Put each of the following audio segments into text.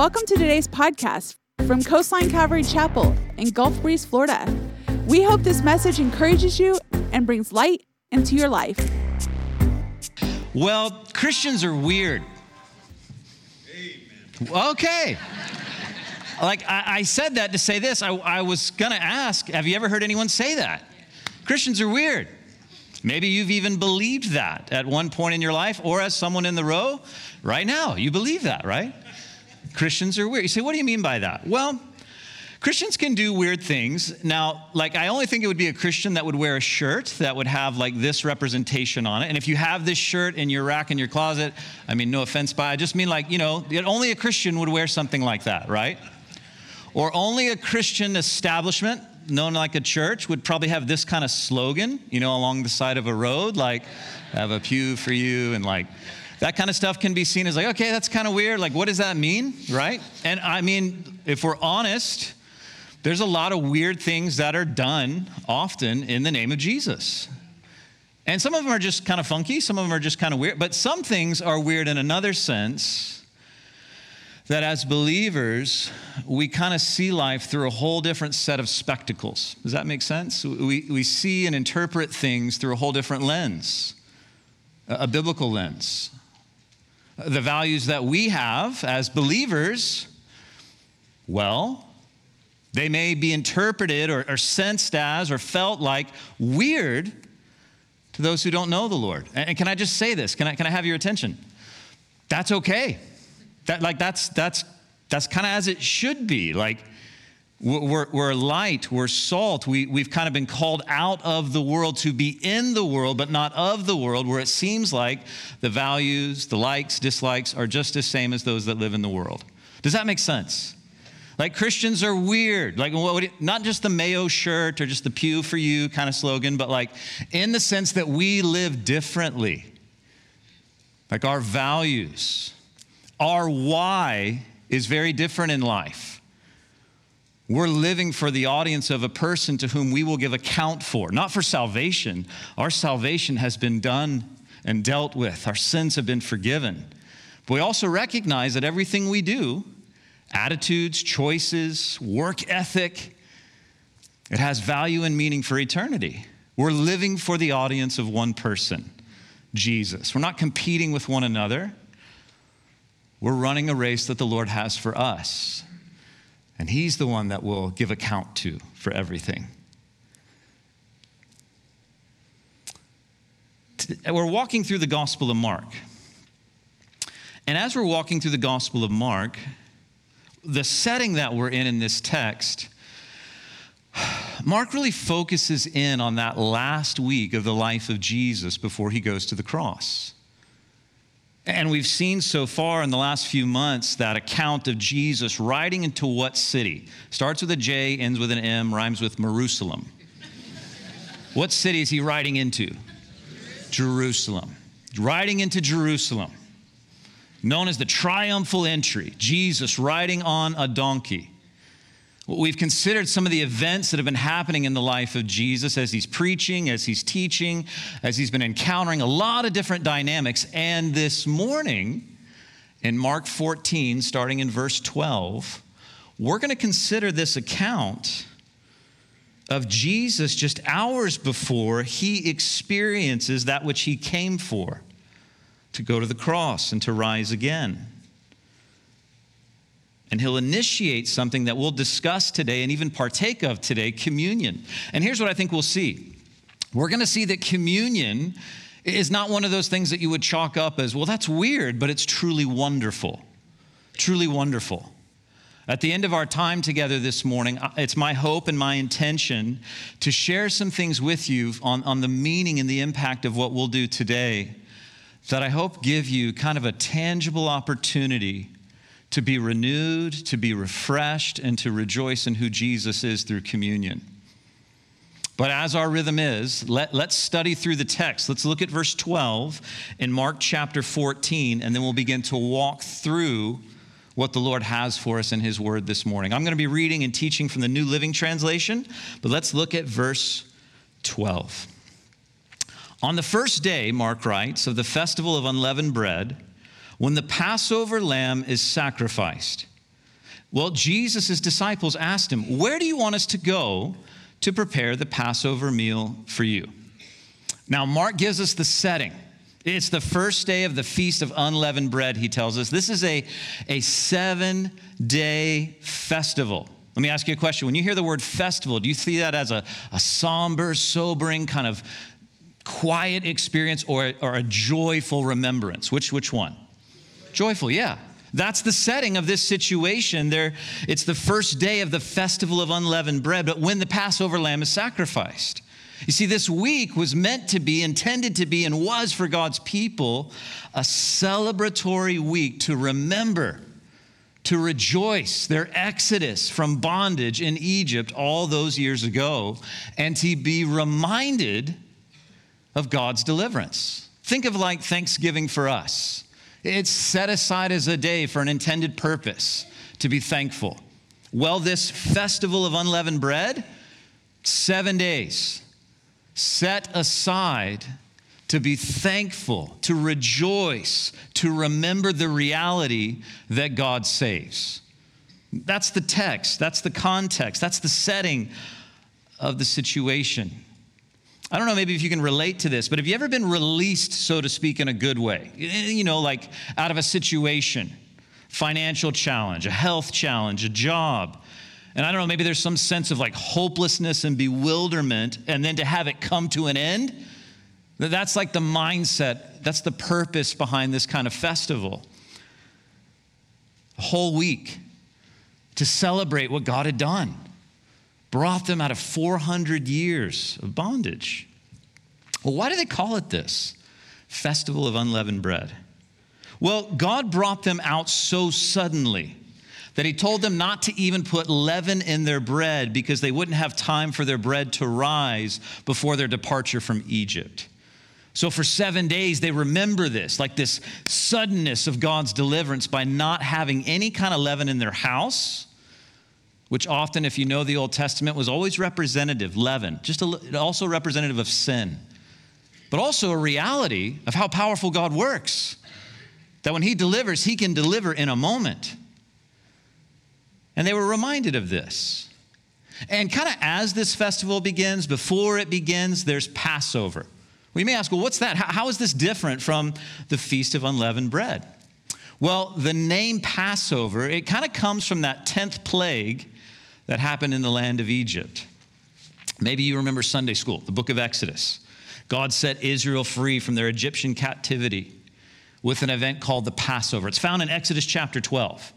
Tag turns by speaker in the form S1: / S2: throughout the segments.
S1: Welcome to today's podcast from Coastline Calvary Chapel in Gulf Breeze, Florida. We hope this message encourages you and brings light into your life.
S2: Well, Christians are weird. Okay. Like, I, I, said that to say this. I, I was going to ask have you ever heard anyone say that? Christians are weird. Maybe you've even believed that at one point in your life, or as someone in the row right now. You believe that, right? Christians are weird. You say, what do you mean by that? Well, Christians can do weird things. Now, like, I only think it would be a Christian that would wear a shirt that would have like this representation on it. And if you have this shirt in your rack in your closet, I mean, no offense by, I just mean like, you know, only a Christian would wear something like that, right? Or only a Christian establishment known like a church would probably have this kind of slogan, you know, along the side of a road, like, have a pew for you, and like, that kind of stuff can be seen as like, okay, that's kind of weird. Like, what does that mean, right? And I mean, if we're honest, there's a lot of weird things that are done often in the name of Jesus. And some of them are just kind of funky, some of them are just kind of weird, but some things are weird in another sense that as believers, we kind of see life through a whole different set of spectacles. Does that make sense? We, we see and interpret things through a whole different lens, a, biblical lens. The values that we have as believers, well, they may be interpreted or, or sensed as or felt like weird to those who don't know the Lord. And, and can I just say this? Can I, can I have your attention? That's okay. That, like that's that's that's kind of as it should be. Like we're, we're light, we're salt. We, we've kind of been called out of the world to be in the world, but not of the world, where it seems like the values, the likes, dislikes are just the same as those that live in the world. Does that make sense? Like Christians are weird. Like not just the Mayo shirt or just the pew for you kind of slogan, but like in the sense that we live differently. Like our values, our why is very different in life. We're living for the audience of a person to whom we will give account for, not for salvation. Our salvation has been done and dealt with, our sins have been forgiven. But we also recognize that everything we do, attitudes, choices, work ethic, it has value and meaning for eternity. We're living for the audience of one person, Jesus. We're not competing with one another. We're running a race that the Lord has for us. And He's the one that will give account to for everything. We're walking through the Gospel of Mark. And as we're walking through the Gospel of Mark, the setting that we're in in this text, Mark really focuses in on that last week of the life of Jesus before he goes to the cross. And we've seen so far in the last few months that account of Jesus riding into what city? Starts with a J, ends with an M, rhymes with Jerusalem. what city is he riding into? Jerusalem. Riding into Jerusalem, known as the triumphal entry, Jesus riding on a donkey. We've considered some of the events that have been happening in the life of Jesus as he's preaching, as he's teaching, as he's been encountering a lot of different dynamics. And this morning, in Mark 14, starting in verse 12, we're going to consider this account of Jesus just hours before he experiences that which he came for to go to the cross and to rise again and he'll initiate something that we'll discuss today and even partake of today communion. And here's what I think we'll see we're going to see that communion is not one of those things that you would chalk up as, well, that's weird, but it's truly wonderful. Truly wonderful. At the end of our time together this morning, it's my hope and my intention to share some things with you on, on the meaning and the impact of what we'll do today that I hope give you kind of a tangible opportunity to be renewed, to be refreshed, and to rejoice in who Jesus is through communion. But as our rhythm is, let, let's study through the text. Let's look at verse 12 in Mark chapter 14, and then we'll begin to walk through what the Lord has for us in His Word this morning. I'm going to be reading and teaching from the New Living Translation, but let's look at verse 12. On the first day, Mark writes, of the festival of unleavened bread, when the Passover lamb is sacrificed, Well, Jesus' disciples asked him, Where do you want us to go to prepare the Passover meal for you? Now, Mark gives us the setting. It's the first day of the Feast of Unleavened Bread, he tells us. This is a, a seven day festival. Let me ask you a question. When you hear the word festival, do you see that as a, a somber, sobering, kind of quiet experience or, or a joyful remembrance? Which, which one? Joyful, yeah. That's the setting of this situation. There, it's the first day of the festival of unleavened bread, but when the Passover lamb is sacrificed. You see, this week was meant to be, intended to be, and was for God's people a celebratory week to remember, to rejoice their exodus from bondage in Egypt all those years ago, and to be reminded of God's deliverance. Think of like Thanksgiving for us. It's set aside as a day for an intended purpose to be thankful. Well, this festival of unleavened bread, seven days set aside to be thankful, to rejoice, to remember the reality that God saves. That's the text, that's the context, that's the setting of the situation. I don't know, maybe if you can relate to this, but have you ever been released, so to speak, in a good way? You know, like out of a situation, financial challenge, a health challenge, a job, and I don't know, maybe there's some sense of like hopelessness and bewilderment, and then to have it come to an end. That's like the mindset, that's the purpose behind this kind of festival. A whole week to celebrate what God had done, brought them out of 400 years of bondage. Well, why do they call it this? Festival of Unleavened Bread. Well, God brought them out so suddenly that he told them not to even put leaven in their bread because they wouldn't have time for their bread to rise before their departure from Egypt. So for seven days, they remember this, like this suddenness of God's deliverance by not having any kind of leaven in their house, which often, if you know the Old Testament, was always representative, leaven, just a, also representative of sin, but also a reality of how powerful God works. That when He delivers, He can deliver in a moment. And they were reminded of this. And kind of as this festival begins, before it begins, there's Passover. We may ask, well, what's that? How, how is this different from the Feast of Unleavened Bread? Well, the name Passover, it kind of comes from that 10th plague that happened in the land of Egypt. Maybe you remember Sunday school, the book of Exodus. God set Israel free from their Egyptian captivity with an event called the Passover. It's found in Exodus chapter 12.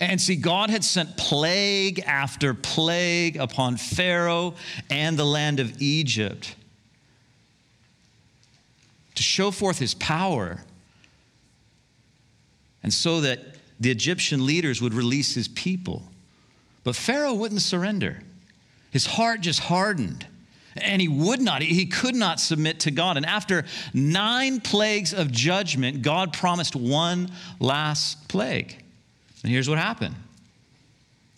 S2: And see, God had sent plague after plague upon Pharaoh and the land of Egypt to show forth his power and so that the Egyptian leaders would release his people. But Pharaoh wouldn't surrender. His heart just hardened. And he would not, he could not submit to God. And after nine plagues of judgment, God promised one last plague. And here's what happened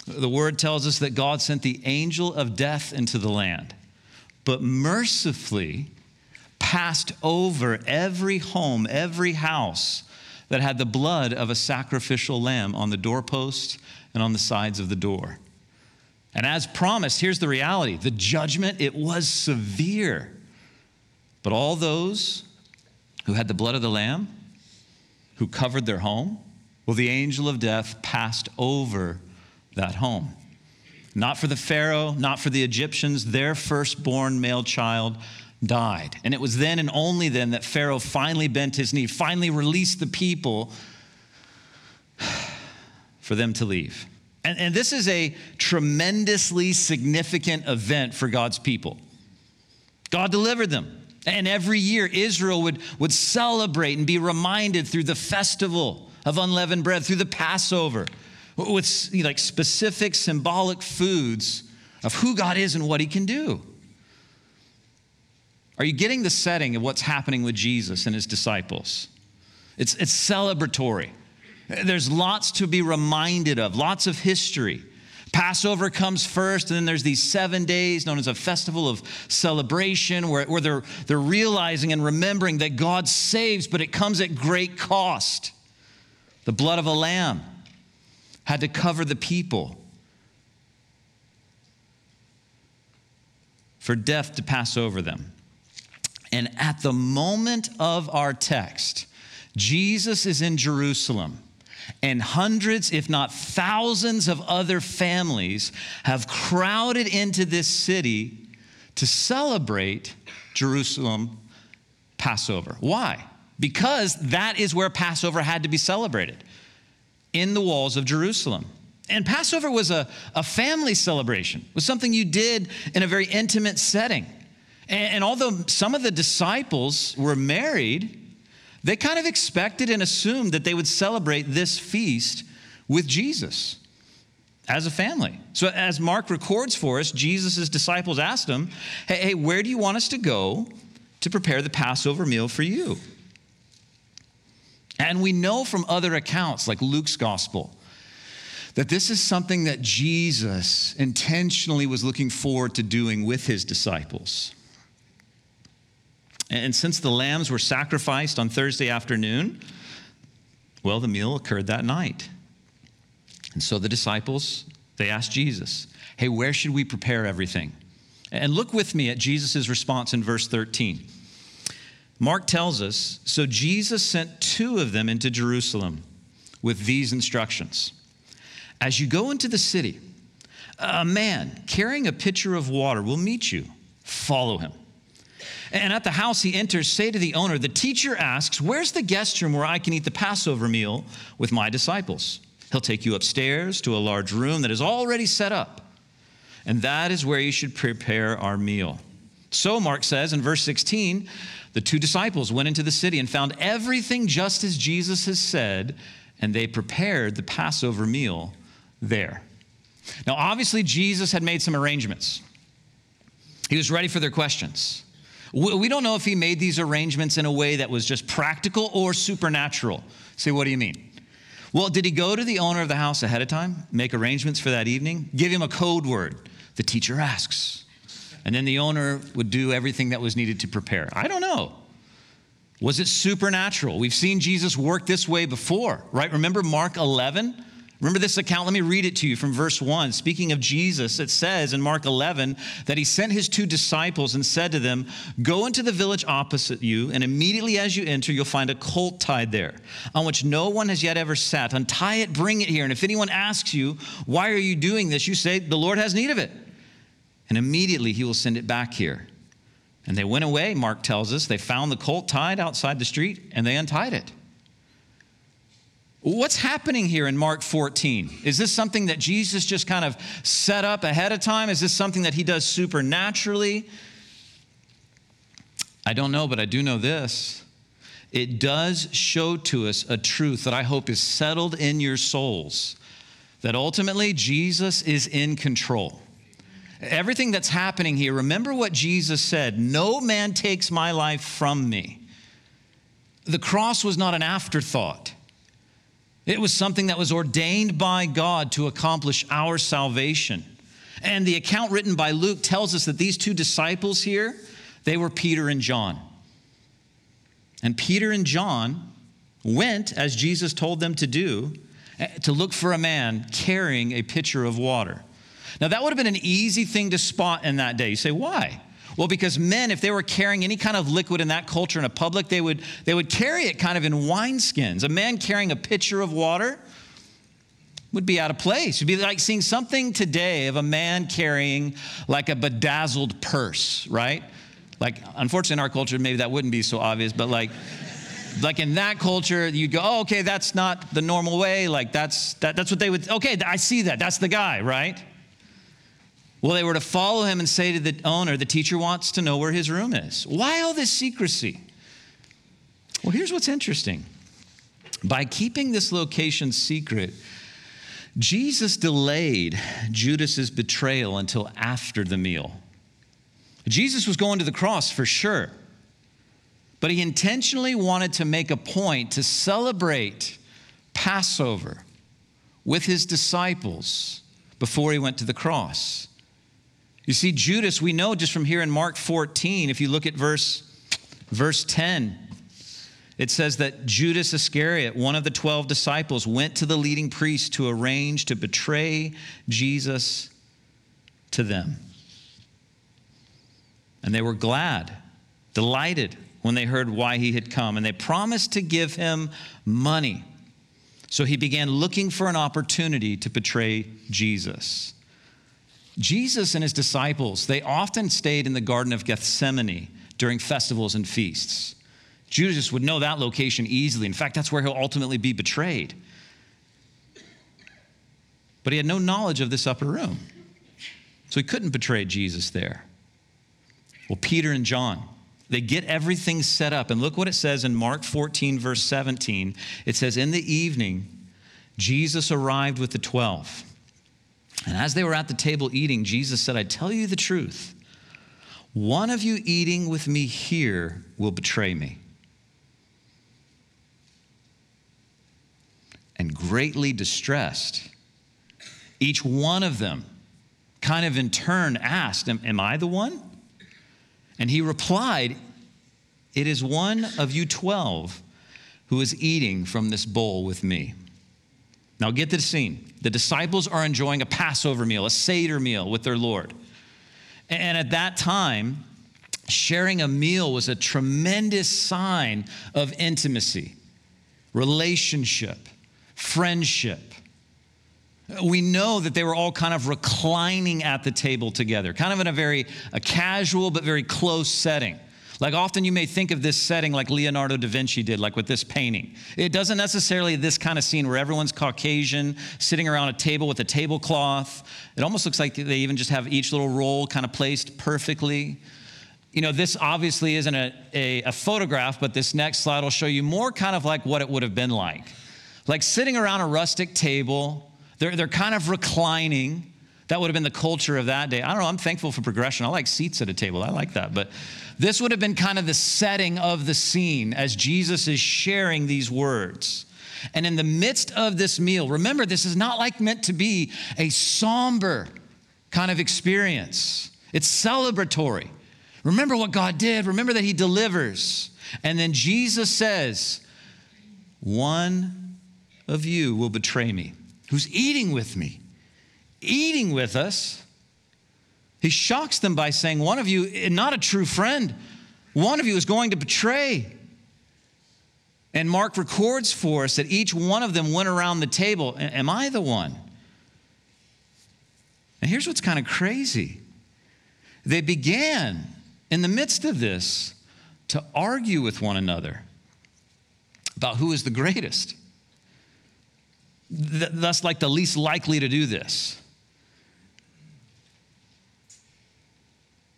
S2: the word tells us that God sent the angel of death into the land, but mercifully passed over every home, every house that had the blood of a sacrificial lamb on the doorpost and on the sides of the door. And as promised, here's the reality the judgment, it was severe. But all those who had the blood of the lamb, who covered their home, well, the angel of death passed over that home. Not for the Pharaoh, not for the Egyptians, their firstborn male child died. And it was then and only then that Pharaoh finally bent his knee, finally released the people for them to leave. And, and this is a tremendously significant event for God's people. God delivered them. And every year, Israel would, would celebrate and be reminded through the festival of unleavened bread, through the Passover, with like specific symbolic foods of who God is and what he can do. Are you getting the setting of what's happening with Jesus and his disciples? It's, it's celebratory. There's lots to be reminded of, lots of history. Passover comes first, and then there's these seven days known as a festival of celebration where, where they're, they're realizing and remembering that God saves, but it comes at great cost the blood of a lamb. had to cover the people for death to pass over them. And at the moment of our text, Jesus is in Jerusalem, and hundreds, if not thousands, of other families have crowded into this city to celebrate Jerusalem Passover. Why? Because that is where Passover had to be celebrated in the walls of Jerusalem. And Passover was a, a family celebration, it was something you did in a very intimate setting. And, and although some of the disciples were married, they kind of expected and assumed that they would celebrate this feast with Jesus as a family. So, as Mark records for us, Jesus' disciples asked him, hey, hey, where do you want us to go to prepare the Passover meal for you? And we know from other accounts, like Luke's gospel, that this is something that Jesus intentionally was looking forward to doing with his disciples. And since the lambs were sacrificed on Thursday afternoon, well, the meal occurred that night. And so the disciples, they asked Jesus, Hey, where should we prepare everything? And look with me at Jesus' response in verse 13. Mark tells us so Jesus sent two of them into Jerusalem with these instructions as you go into the city, a man carrying a pitcher of water will meet you. Follow him. And at the house he enters, say to the owner, The teacher asks, Where's the guest room where I can eat the Passover meal with my disciples? He'll take you upstairs to a large room that is already set up. And that is where you should prepare our meal. So, Mark says in verse 16, the two disciples went into the city and found everything just as Jesus has said, and they prepared the Passover meal there. Now, obviously, Jesus had made some arrangements. He was ready for their questions. We don't know if he made these arrangements in a way that was just practical or supernatural. Say, what do you mean? Well, did he go to the owner of the house ahead of time, make arrangements for that evening, give him a code word? The teacher asks. And then the owner would do everything that was needed to prepare. I don't know. Was it supernatural? We've seen Jesus work this way before, right? Remember Mark 11? Remember this account? Let me read it to you from verse 1. Speaking of Jesus, it says in Mark 11 that he sent his two disciples and said to them, Go into the village opposite you, and immediately as you enter, you'll find a colt tied there, on which no one has yet ever sat. Untie it, bring it here. And if anyone asks you, Why are you doing this? you say, The Lord has need of it. And immediately he will send it back here. And they went away, Mark tells us. They found the colt tied outside the street, and they untied it. What's happening here in Mark 14? Is this something that Jesus just kind of set up ahead of time? Is this something that he does supernaturally? I don't know, but I do know this. It does show to us a truth that I hope is settled in your souls that ultimately Jesus is in control. Everything that's happening here, remember what Jesus said No man takes my life from me. The cross was not an afterthought. It was something that was ordained by God to accomplish our salvation. And the account written by Luke tells us that these two disciples here, they were Peter and John. And Peter and John went, as Jesus told them to do, eh, to look for a man carrying a pitcher of water. Now, that would have been an easy thing to spot in that day. You say, why? Well, because men, if they were carrying any kind of liquid in that culture in a public, they would, they would carry it kind of in wineskins. A man carrying a pitcher of water would be out of place. It'd be like seeing something today of a man carrying like a bedazzled purse, right? Like, unfortunately, in our culture, maybe that wouldn't be so obvious, but like, like in that culture, you'd go, oh, okay, that's not the normal way. Like, that's, that, that's what they would, okay, I see that. That's the guy, right? Well, they were to follow him and say to the owner, the teacher wants to know where his room is. Why all this secrecy? Well, here's what's interesting. By keeping this location secret, Jesus delayed Judas's betrayal until after the meal. Jesus was going to the cross for sure, but he intentionally wanted to make a point to celebrate Passover with his disciples before he went to the cross. You see, Judas, we know just from here in Mark 14, if you look at verse, verse 10, it says that Judas Iscariot, one of the 12 disciples, went to the leading priest to arrange to betray Jesus to them. And they were glad, delighted when they heard why he had come, and they promised to give him money. So he began looking for an opportunity to betray Jesus. Jesus and his disciples, they often stayed in the Garden of Gethsemane during festivals and feasts. Judas would know that location easily. In fact, that's where he'll ultimately be betrayed. But he had no knowledge of this upper room. So he couldn't betray Jesus there. Well, Peter and John, they get everything set up. And look what it says in Mark 14, verse 17. It says, In the evening, Jesus arrived with the 12. And as they were at the table eating, Jesus said, I tell you the truth. One of you eating with me here will betray me. And greatly distressed, each one of them kind of in turn asked, Am, am I the one? And he replied, It is one of you 12 who is eating from this bowl with me. Now, get to the scene. The disciples are enjoying a Passover meal, a Seder meal with their Lord. And at that time, sharing a meal was a tremendous sign of intimacy, relationship, friendship. We know that they were all kind of reclining at the table together, kind of in a very a casual but very close setting. Like often you may think of this setting like Leonardo da Vinci did, like with this painting. It doesn't necessarily this kind of scene where everyone's Caucasian, sitting around a table with a tablecloth. It almost looks like they even just have each little roll kind of placed perfectly. You know, this obviously isn't a, a, a photograph, but this next slide will show you more kind of like what it would have been like. Like sitting around a rustic table, they're, they're kind of reclining. That would have been the culture of that day. I don't know, I'm thankful for progression. I like seats at a table, I like that. But this would have been kind of the setting of the scene as Jesus is sharing these words. And in the midst of this meal, remember, this is not like meant to be a somber kind of experience, it's celebratory. Remember what God did, remember that He delivers. And then Jesus says, One of you will betray me, who's eating with me, eating with us he shocks them by saying, One of you, eh, not a true friend, one of you is going to betray. And Mark records for us that each one of them went around the table. Am I the one? And here's what's kind of crazy they began in the midst of this to argue with one another about who is the greatest. Thus, like the least likely to do this.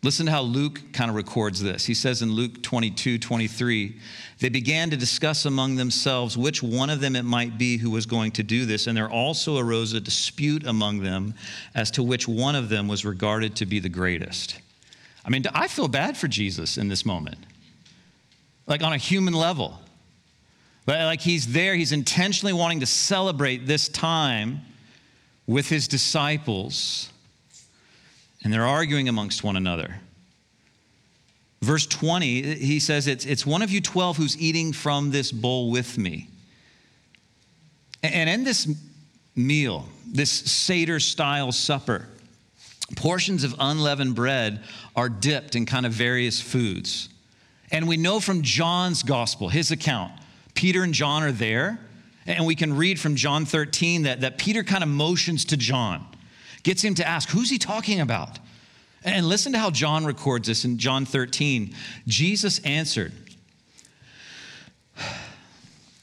S2: Listen to how Luke kind of records this. He says in Luke 22, 23, they began to discuss among themselves which one of them it might be who was going to do this. And there also arose a dispute among them as to which one of them was regarded to be the greatest. I mean, I feel bad for Jesus in this moment, like on a human level. But like he's there, he's intentionally wanting to celebrate this time with his disciples and they're arguing amongst one another. Verse 20, he says, It's, it's one of you 12 who's eating from this bowl with me. And in this meal, this Seder style supper, portions of unleavened bread are dipped in kind of various foods. And we know from John's gospel, his account, Peter and John are there. And we can read from John 13 that, that Peter kind of motions to John gets him to ask, Who's he talking about? And listen to how John records this in John 13. Jesus answered,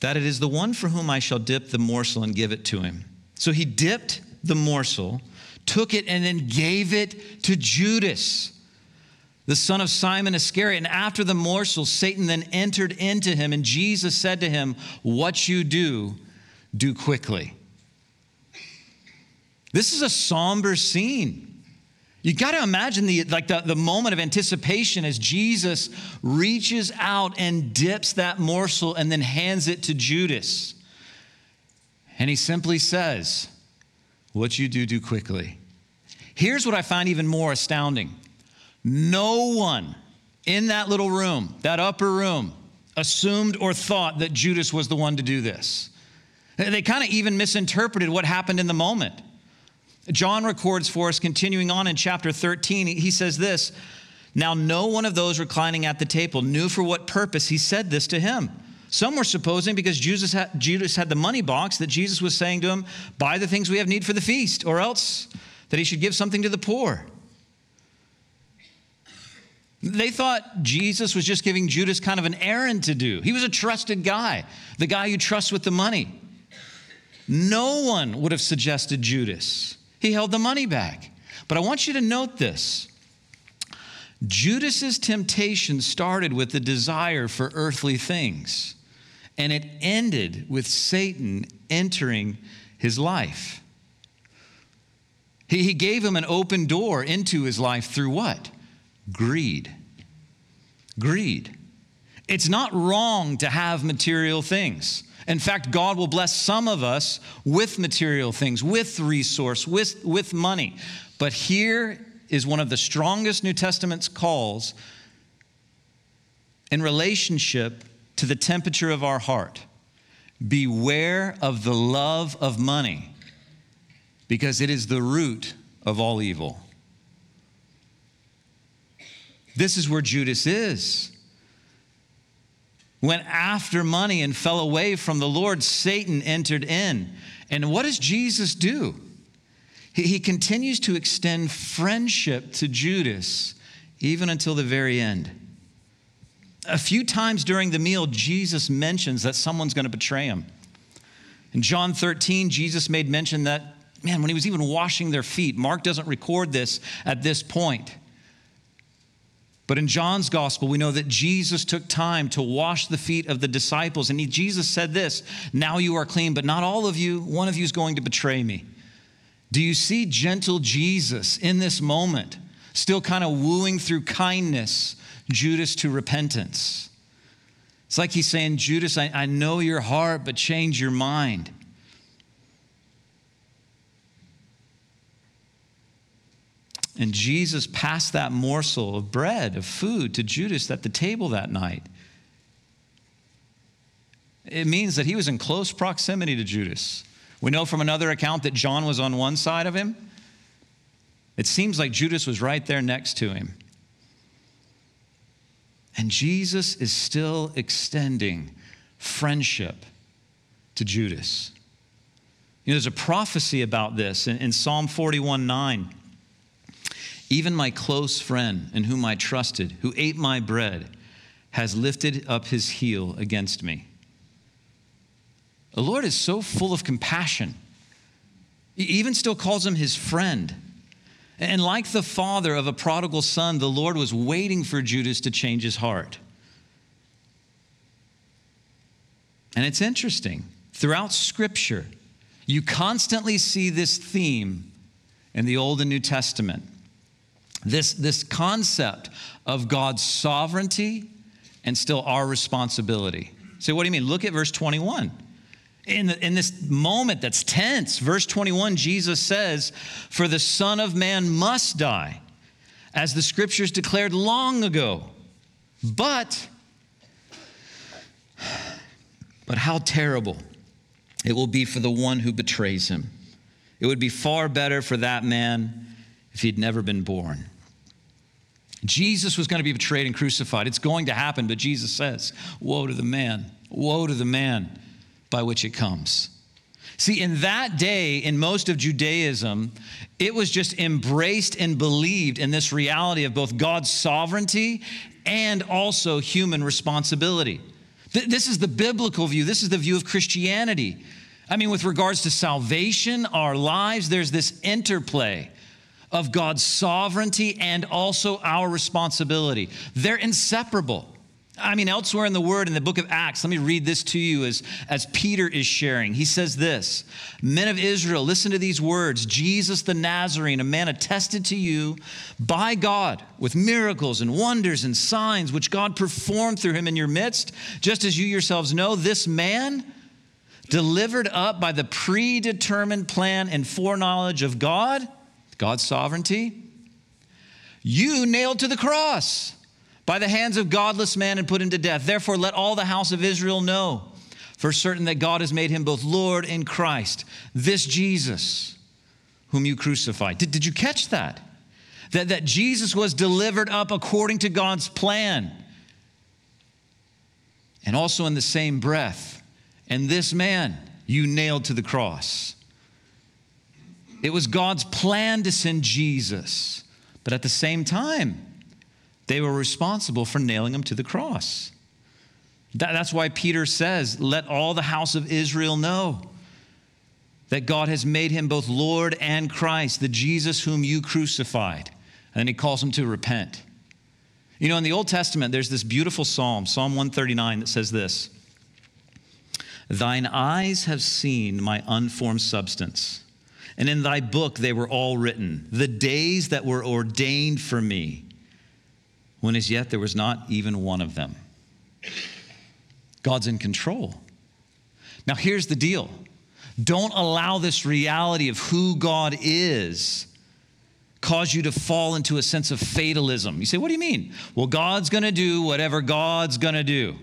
S2: That it is the one for whom I shall dip the morsel and give it to him. So he dipped the morsel, took it, and then gave it to Judas, the son of Simon Iscariot. And after the morsel, Satan then entered into him, and Jesus said to him, What you do, do quickly. This is a somber scene. You got to imagine the like the, the moment of anticipation as Jesus reaches out and dips that morsel and then hands it to Judas. And he simply says, What you do, do quickly. Here's what I find even more astounding no one in that little room, that upper room, assumed or thought that Judas was the one to do this. They kind of even misinterpreted what happened in the moment. John records for us, continuing on in chapter 13, he says this Now, no one of those reclining at the table knew for what purpose he said this to him. Some were supposing because Judas had, Judas had the money box that Jesus was saying to him, Buy the things we have need for the feast, or else that he should give something to the poor. They thought Jesus was just giving Judas kind of an errand to do. He was a trusted guy, the guy you trust with the money. No one would have suggested Judas. He held the money back. But I want you to note this. Judas's temptation started with the desire for earthly things, and it ended with Satan entering his life. He, he gave him an open door into his life through what? Greed. Greed. It's not wrong to have material things. In fact, God will bless some of us with material things, with resource, with, with money. But here is one of the strongest New Testament's calls in relationship to the temperature of our heart. Beware of the love of money, because it is the root of all evil. This is where Judas is. Went after money and fell away from the Lord, Satan entered in. And what does Jesus do? He, he continues to extend friendship to Judas even until the very end. A few times during the meal, Jesus mentions that someone's going to betray him. In John 13, Jesus made mention that, man, when he was even washing their feet, Mark doesn't record this at this point. But in John's gospel, we know that Jesus took time to wash the feet of the disciples. And he, Jesus said this Now you are clean, but not all of you. One of you is going to betray me. Do you see gentle Jesus in this moment, still kind of wooing through kindness Judas to repentance? It's like he's saying, Judas, I, I know your heart, but change your mind. And Jesus passed that morsel of bread, of food, to Judas at the table that night. It means that he was in close proximity to Judas. We know from another account that John was on one side of him. It seems like Judas was right there next to him. And Jesus is still extending friendship to Judas. You know, there's a prophecy about this in, in Psalm 41 9. Even my close friend in whom I trusted, who ate my bread, has lifted up his heel against me. The Lord is so full of compassion. He even still calls him his friend. And like the father of a prodigal son, the Lord was waiting for Judas to change his heart. And it's interesting. Throughout Scripture, you constantly see this theme in the Old and New Testament this, this concept of God's sovereignty and still our responsibility. So, what do you mean? Look at verse 21. In, the, in this moment that's tense, verse 21, Jesus says, For the Son of Man must die, as the scriptures declared long ago. But, but how terrible it will be for the one who betrays him. It would be far better for that man if he'd never been born. Jesus was going to be betrayed and crucified. It's going to happen, but Jesus says, Woe to the man, woe to the man by which it comes. See, in that day, in most of Judaism, it was just embraced and believed in this reality of both God's sovereignty and also human responsibility. This is the biblical view, this is the view of Christianity. I mean, with regards to salvation, our lives, there's this interplay of God's sovereignty and also our responsibility. They're inseparable. I mean, elsewhere in the word, in the book of Acts, let me read this to you as, as Peter is sharing. He says this Men of Israel, listen to these words Jesus the Nazarene, a man attested to you by God with miracles and wonders and signs which God performed through him in your midst, just as you yourselves know, this man, delivered up by the predetermined plan and foreknowledge of God God's sovereignty, you nailed to the cross by the hands of godless man and put him to death. Therefore, let all the house of Israel know for certain that God has made him both Lord and Christ, this Jesus whom you crucified. Did, did you catch that? that? That Jesus was delivered up according to God's plan. And also in the same breath, and this man you nailed to the cross. It was God's plan to send Jesus, but at the same time, they were responsible for nailing him to the cross. That, that's why Peter says, Let all the house of Israel know that God has made him both Lord and Christ, the Jesus whom you crucified. And then he calls him to repent. You know, in the Old Testament, there's this beautiful psalm, Psalm 139, that says this Thine eyes have seen my unformed substance, and in thy book they were all written, the days that were ordained for me, when as yet there was not even one of them. God's in control. Now, here's the deal don't allow this reality of who God is cause you to fall into a sense of fatalism. You say, What do you mean? Well, God's going to do whatever God's going to do.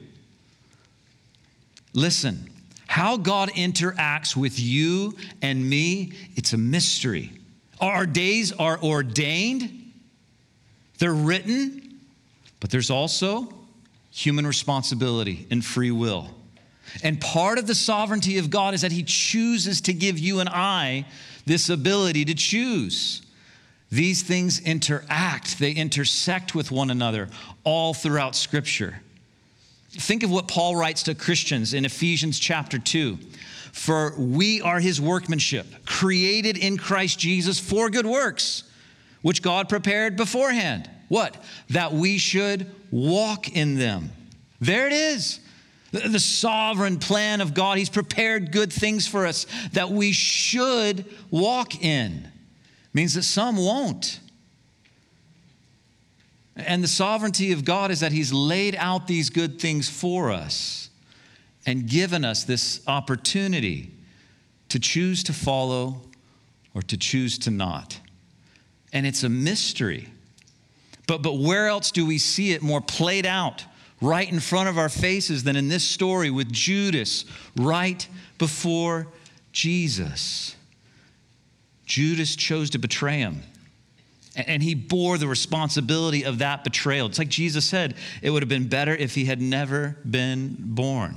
S2: Listen, how God interacts with you and me, it's a mystery. Our days are ordained, they're written, but there's also human responsibility and free will. And part of the sovereignty of God is that He chooses to give you and I this ability to choose. These things interact, they intersect with one another all throughout Scripture. Think of what Paul writes to Christians in Ephesians chapter 2. For we are his workmanship, created in Christ Jesus for good works, which God prepared beforehand. What? That we should walk in them. There it is. The sovereign plan of God. He's prepared good things for us that we should walk in. Means that some won't. And the sovereignty of God is that He's laid out these good things for us and given us this opportunity to choose to follow or to choose to not. And it's a mystery. But, but where else do we see it more played out right in front of our faces than in this story with Judas right before Jesus? Judas chose to betray him. And he bore the responsibility of that betrayal. It's like Jesus said, it would have been better if he had never been born.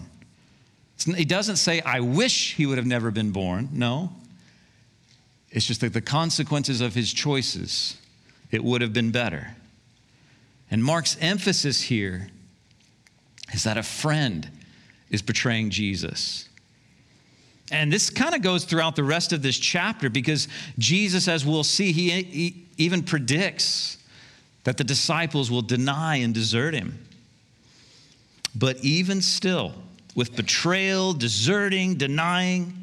S2: He doesn't say, I wish he would have never been born. No. It's just that the consequences of his choices, it would have been better. And Mark's emphasis here is that a friend is betraying Jesus. And this kind of goes throughout the rest of this chapter because Jesus, as we'll see, he, he even predicts that the disciples will deny and desert him. But even still, with betrayal, deserting, denying,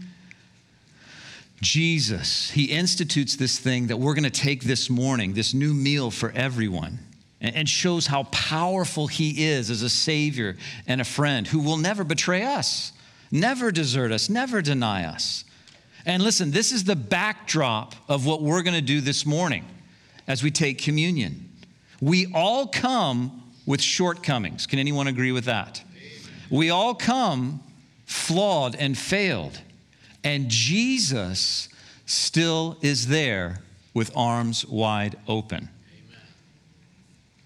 S2: Jesus, he institutes this thing that we're going to take this morning, this new meal for everyone, and shows how powerful he is as a savior and a friend who will never betray us, never desert us, never deny us. And listen, this is the backdrop of what we're going to do this morning as we take communion. We all come with shortcomings. Can anyone agree with that? We all come flawed and failed. And Jesus still is there with arms wide open.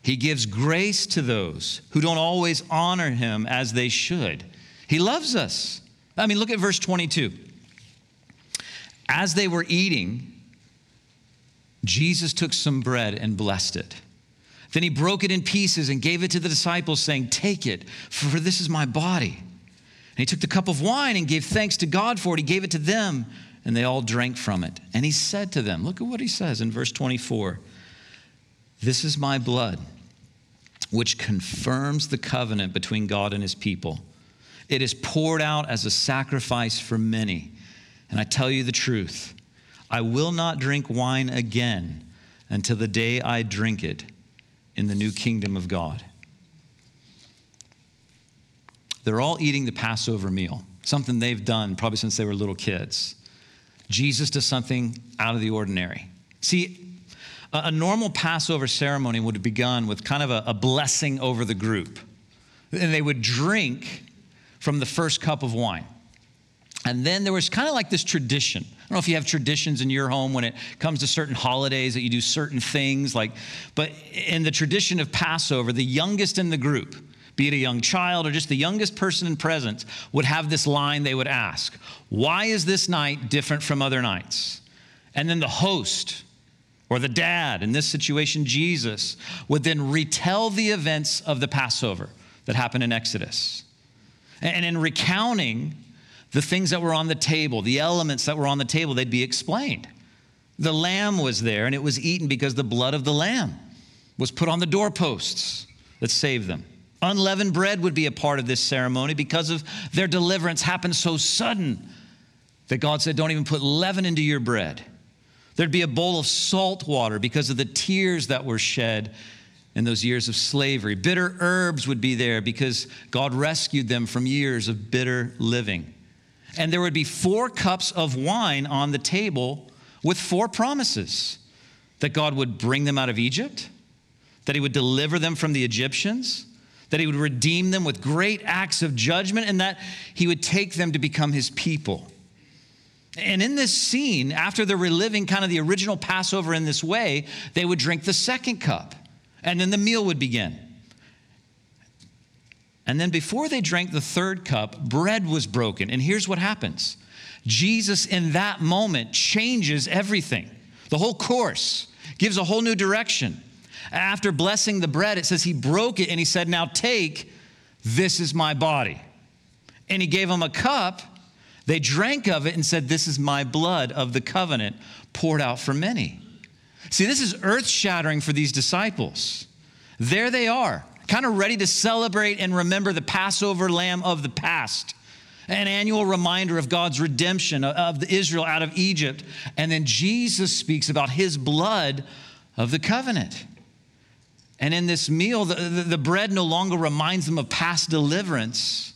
S2: He gives grace to those who don't always honor him as they should. He loves us. I mean, look at verse 22. As they were eating, Jesus took some bread and blessed it. Then he broke it in pieces and gave it to the disciples, saying, Take it, for this is my body. And he took the cup of wine and gave thanks to God for it. He gave it to them, and they all drank from it. And he said to them, Look at what he says in verse 24 This is my blood, which confirms the covenant between God and his people. It is poured out as a sacrifice for many. And I tell you the truth. I will not drink wine again until the day I drink it in the new kingdom of God. They're all eating the Passover meal, something they've done probably since they were little kids. Jesus does something out of the ordinary. See, A, normal Passover ceremony would have begun with kind of a, a blessing over the group. And they would drink from the first cup of wine. And then there was kind of like this tradition. I don't know if you have traditions in your home when it comes to certain holidays that you do certain things, like, but in the tradition of Passover, the youngest in the group, be it a young child or just the youngest person in presence, would have this line they would ask Why is this night different from other nights? And then the host, or the dad, in this situation, Jesus, would then retell the events of the Passover that happened in Exodus. And in recounting the things that were on the table, the elements that were on the table, they'd be explained. The lamb was there, and it was eaten because the blood of the lamb was put on the doorposts that saved them. Unleavened bread would be a part of this ceremony because of their deliverance happened so sudden that God said, Don't even put leaven into your bread. There'd be a bowl of salt water because of the tears that were shed in those years of slavery. Bitter herbs would be there because God rescued them from years of bitter living. And there would be four cups of wine on the table with four promises that God would bring them out of Egypt, that He would deliver them from the Egyptians, that He would redeem them with great acts of judgment, and that He would take them to become His people. And in this scene, after they're reliving kind of the original Passover in this way, they would drink the second cup, and then the meal would begin. And then before they drank the third cup, bread was broken. And here's what happens Jesus, in that moment, changes everything. The whole course gives a whole new direction. After blessing the bread, it says he broke it and he said, Now take, this is my body. And he gave them a cup they drank of it and said, This is my blood of the covenant poured out for many. See, this is earth shattering for these disciples. There they are, kind of ready to celebrate and remember the Passover lamb of the past, an annual reminder of God's redemption of the Israel out of Egypt. And then Jesus speaks about his blood of the covenant. And in this meal, the, the, the bread no longer reminds them of past deliverance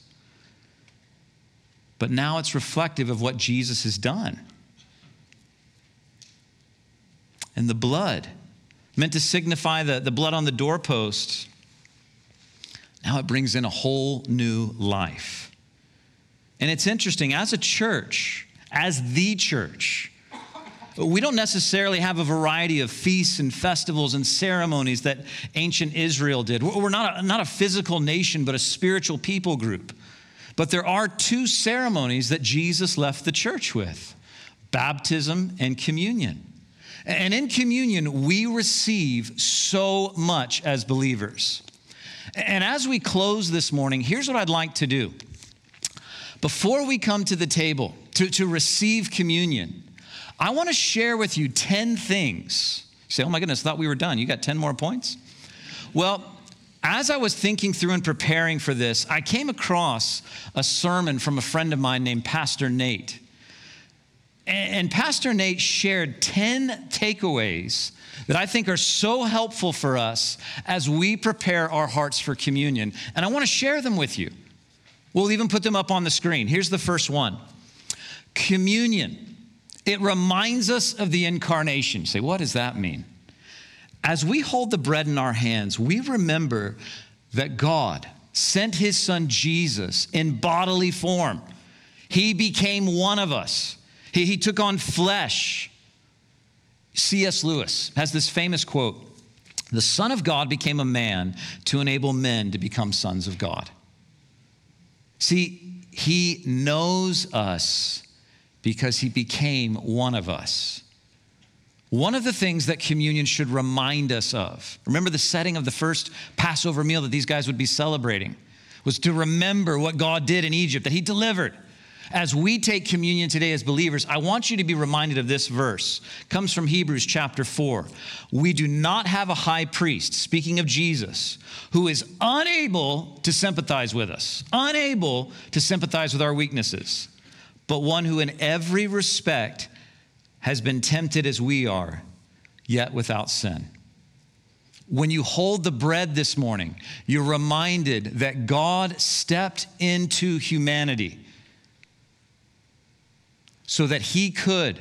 S2: but now it's reflective of what Jesus has done. And the blood, meant to signify the, the blood on the doorpost, now it brings in a whole new life. And it's interesting, as a church, as the church, we don't necessarily have a variety of feasts and festivals and ceremonies that ancient Israel did. We're not a, not a physical nation, but a spiritual people group. But there are two ceremonies that Jesus left the church with baptism and communion. And in communion, we receive so much as believers. And as we close this morning, here's what I'd like to do. Before we come to the table to, to receive communion, I want to share with you 10 things. You say, oh my goodness, thought we were done. You got 10 more points? Well, as I was thinking through and preparing for this, I came across a sermon from a friend of mine named Pastor Nate. And Pastor Nate shared 10 takeaways that I think are so helpful for us as we prepare our hearts for communion. And I want to share them with you. We'll even put them up on the screen. Here's the first one Communion. It reminds us of the incarnation. You say, what does that mean? as we hold the bread in our hands, we remember that God sent his son Jesus in bodily form. He became one of us, he, he took on flesh. C.S. Lewis has this famous quote The Son of God became a man to enable men to become sons of God. See, he knows us because he became one of us. One of the things that communion should remind us of, remember the setting of the first Passover meal that these guys would be celebrating, was to remember what God did in Egypt, that He delivered. As we take communion today as believers, I want you to be reminded of this verse. It comes from Hebrews chapter 4. We do not have a high priest, speaking of Jesus, who is unable to sympathize with us, unable to sympathize with our weaknesses, but one who in every respect has been tempted as we are, yet without sin. When you hold the bread this morning, you're reminded that God stepped into humanity so that he could,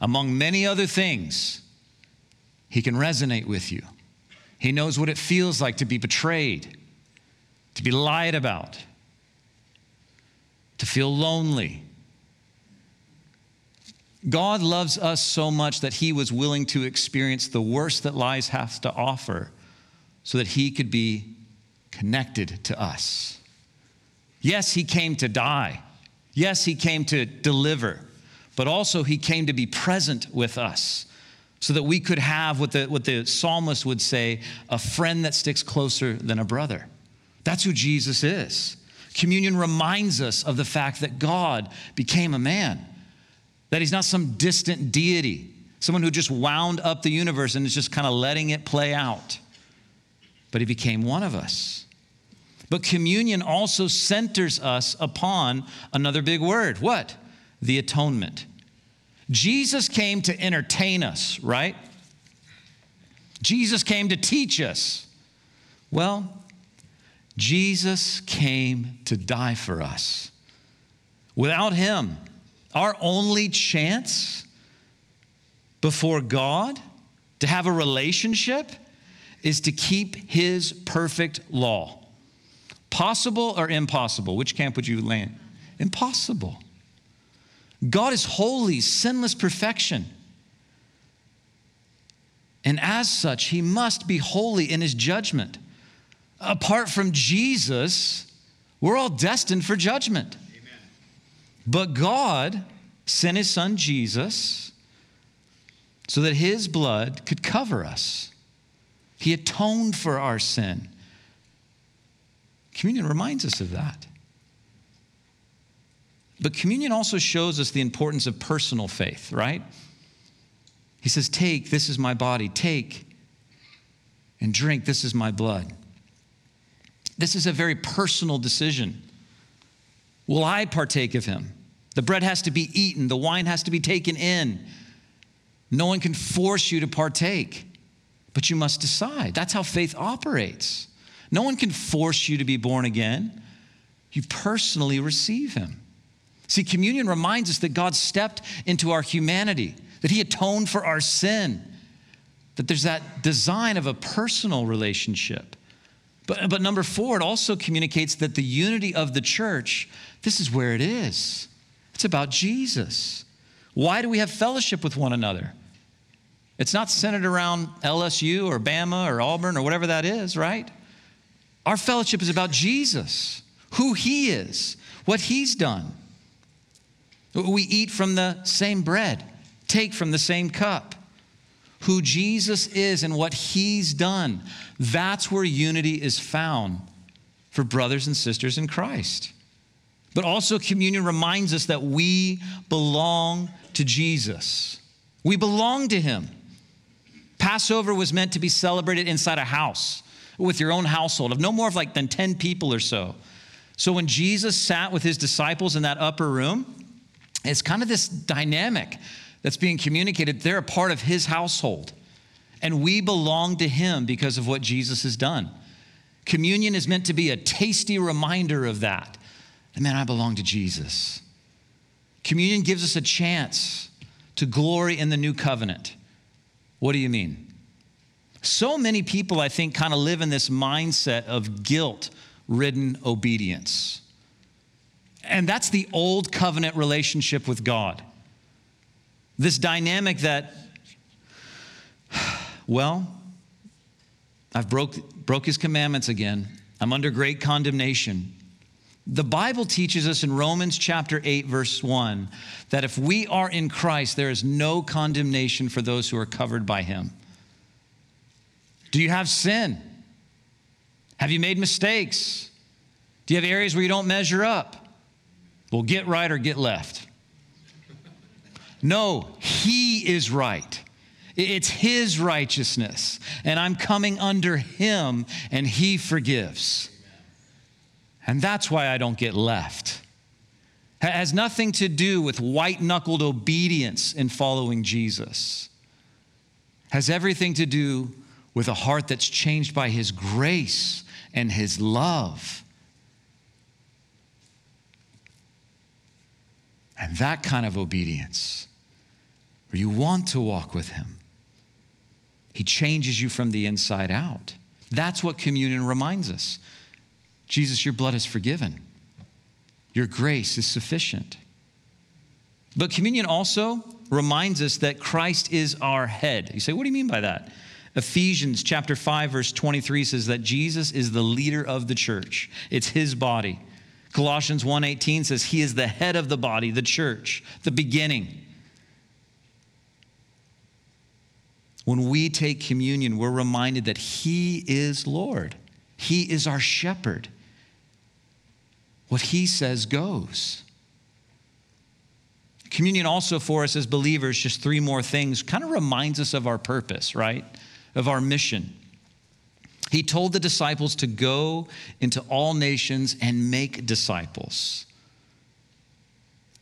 S2: among many other things, He can resonate with you. He knows what it feels like to be betrayed, to be lied about, to feel lonely. God loves us so much that He was willing to experience the worst that lies has to offer so that He could be connected to us. Yes, He came to die. Yes, He came to deliver, but also He came to be present with us so that we could have what the, what the psalmist would say a friend that sticks closer than a brother. That's who Jesus is. Communion reminds us of the fact that God became a man, that he's not some distant deity, someone who just wound up the universe and is just kind of letting it play out, but he became one of us. But communion also centers us upon another big word what? The atonement. Jesus came to entertain us, right? Jesus came to teach us. Well, Jesus came to die for us. Without him, our only chance before God to have a relationship is to keep his perfect law. Possible or impossible? Which camp would you land? Impossible. God is holy, sinless perfection. And as such, he must be holy in his judgment. Apart from Jesus, we're all destined for judgment. Amen. But God sent his son Jesus so that his blood could cover us. He atoned for our sin. Communion reminds us of that. But communion also shows us the importance of personal faith, right? He says, Take, this is my body. Take and drink, this is my blood. This is a very personal decision. Will I partake of him? The bread has to be eaten, the wine has to be taken in. No one can force you to partake, but you must decide. That's how faith operates. No one can force you to be born again. You personally receive him. See, communion reminds us that God stepped into our humanity, that He atoned for our sin, that there's that design of a personal relationship. But, but number four, it also communicates that the unity of the church, this is where it is. It's about Jesus. Why do we have fellowship with one another? It's not centered around LSU or Bama or Auburn or whatever that is, right? Our fellowship is about Jesus, who He is, what He's done. We eat from the same bread, take from the same cup. Who Jesus is and what he's done, that's where unity is found for brothers and sisters in Christ. But also, communion reminds us that we belong to Jesus. We belong to him. Passover was meant to be celebrated inside a house with your own household of no more of like than 10 people or so. So when Jesus sat with his disciples in that upper room, it's kind of this dynamic that's being communicated. They're a part of his household, and we belong to him because of what Jesus has done. Communion is meant to be a tasty reminder of that. And man, I belong to Jesus. Communion gives us a chance to glory in the new covenant. What do you mean? So many people, I think, kind of live in this mindset of guilt ridden obedience. And that's the old covenant relationship with God. This dynamic that, well, I've broke, broke his commandments again. I'm under great condemnation. The Bible teaches us in Romans chapter 8, verse 1, that if we are in Christ, there is no condemnation for those who are covered by him. Do you have sin? Have you made mistakes? Do you have areas where you don't measure up? Well, get right or get left. No, He is right. It's His righteousness. And I'm coming under Him, and He forgives. And that's why I don't get left. It has nothing to do with white knuckled obedience in following Jesus. It has everything to do with a heart that's changed by His grace and His love. And that kind of obedience, where you want to walk with Him, He changes you from the inside out. That's what communion reminds us. Jesus, your blood is forgiven. Your grace is sufficient. But communion also reminds us that Christ is our head. You say, what do you mean by that? Ephesians chapter 5 verse 23 says that Jesus is the leader of the church. It's his body. Colossians 1:18 says he is the head of the body, the church, the beginning. When we take communion, we're reminded that he is Lord. He is our shepherd. What he says goes. Communion also for us as believers, just three more things, kind of reminds us of our purpose, right? Of our mission. He told the disciples to go into all nations and make disciples.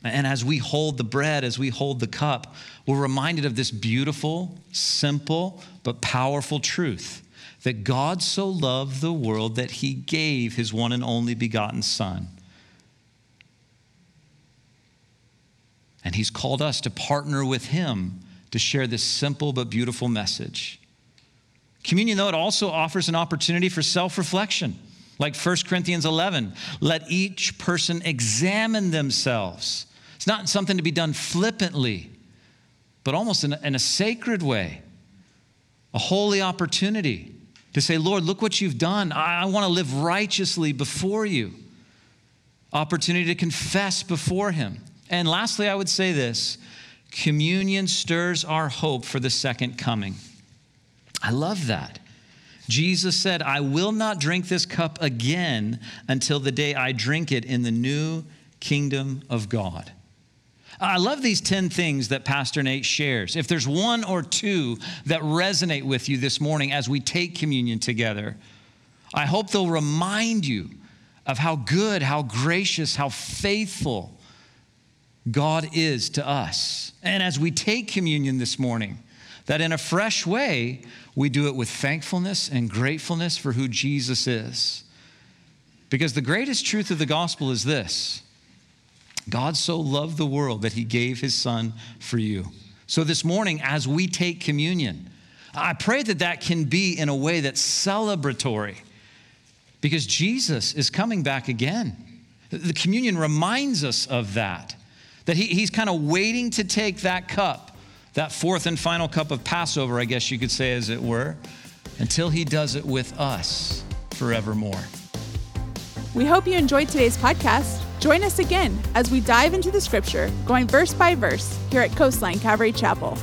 S2: And as we hold the bread, as we hold the cup, we're reminded of this beautiful, simple, but powerful truth that God so loved the world that he gave his one and only begotten Son. And he's called us to partner with him to share this simple but beautiful message. Communion, though, it also offers an opportunity for self reflection. Like 1 Corinthians 11, let each person examine themselves. It's not something to be done flippantly, but almost in a, in a sacred way, a holy opportunity to say, Lord, look what you've done. I, I want to live righteously before you. Opportunity to confess before Him. And lastly, I would say this communion stirs our hope for the second coming. I love that. Jesus said, I will not drink this cup again until the day I drink it in the new kingdom of God. I love these 10 things that Pastor Nate shares. If there's one or two that resonate with you this morning as we take communion together, I hope they'll remind you of how good, how gracious, how faithful God is to us. And as we take communion this morning, that in a fresh way, we do it with thankfulness and gratefulness for who Jesus is. Because the greatest truth of the gospel is this God so loved the world that he gave his son for you. So this morning, as we take communion, I pray that that can be in a way that's celebratory because Jesus is coming back again. The communion reminds us of that, that he, he's kind of waiting to take that cup, that fourth and final cup of Passover, I guess you could say, as it were, until he does it with us forevermore.
S1: We hope you enjoyed today's podcast. Join us again as we dive into the scripture, going verse by verse, here at Coastline Calvary Chapel.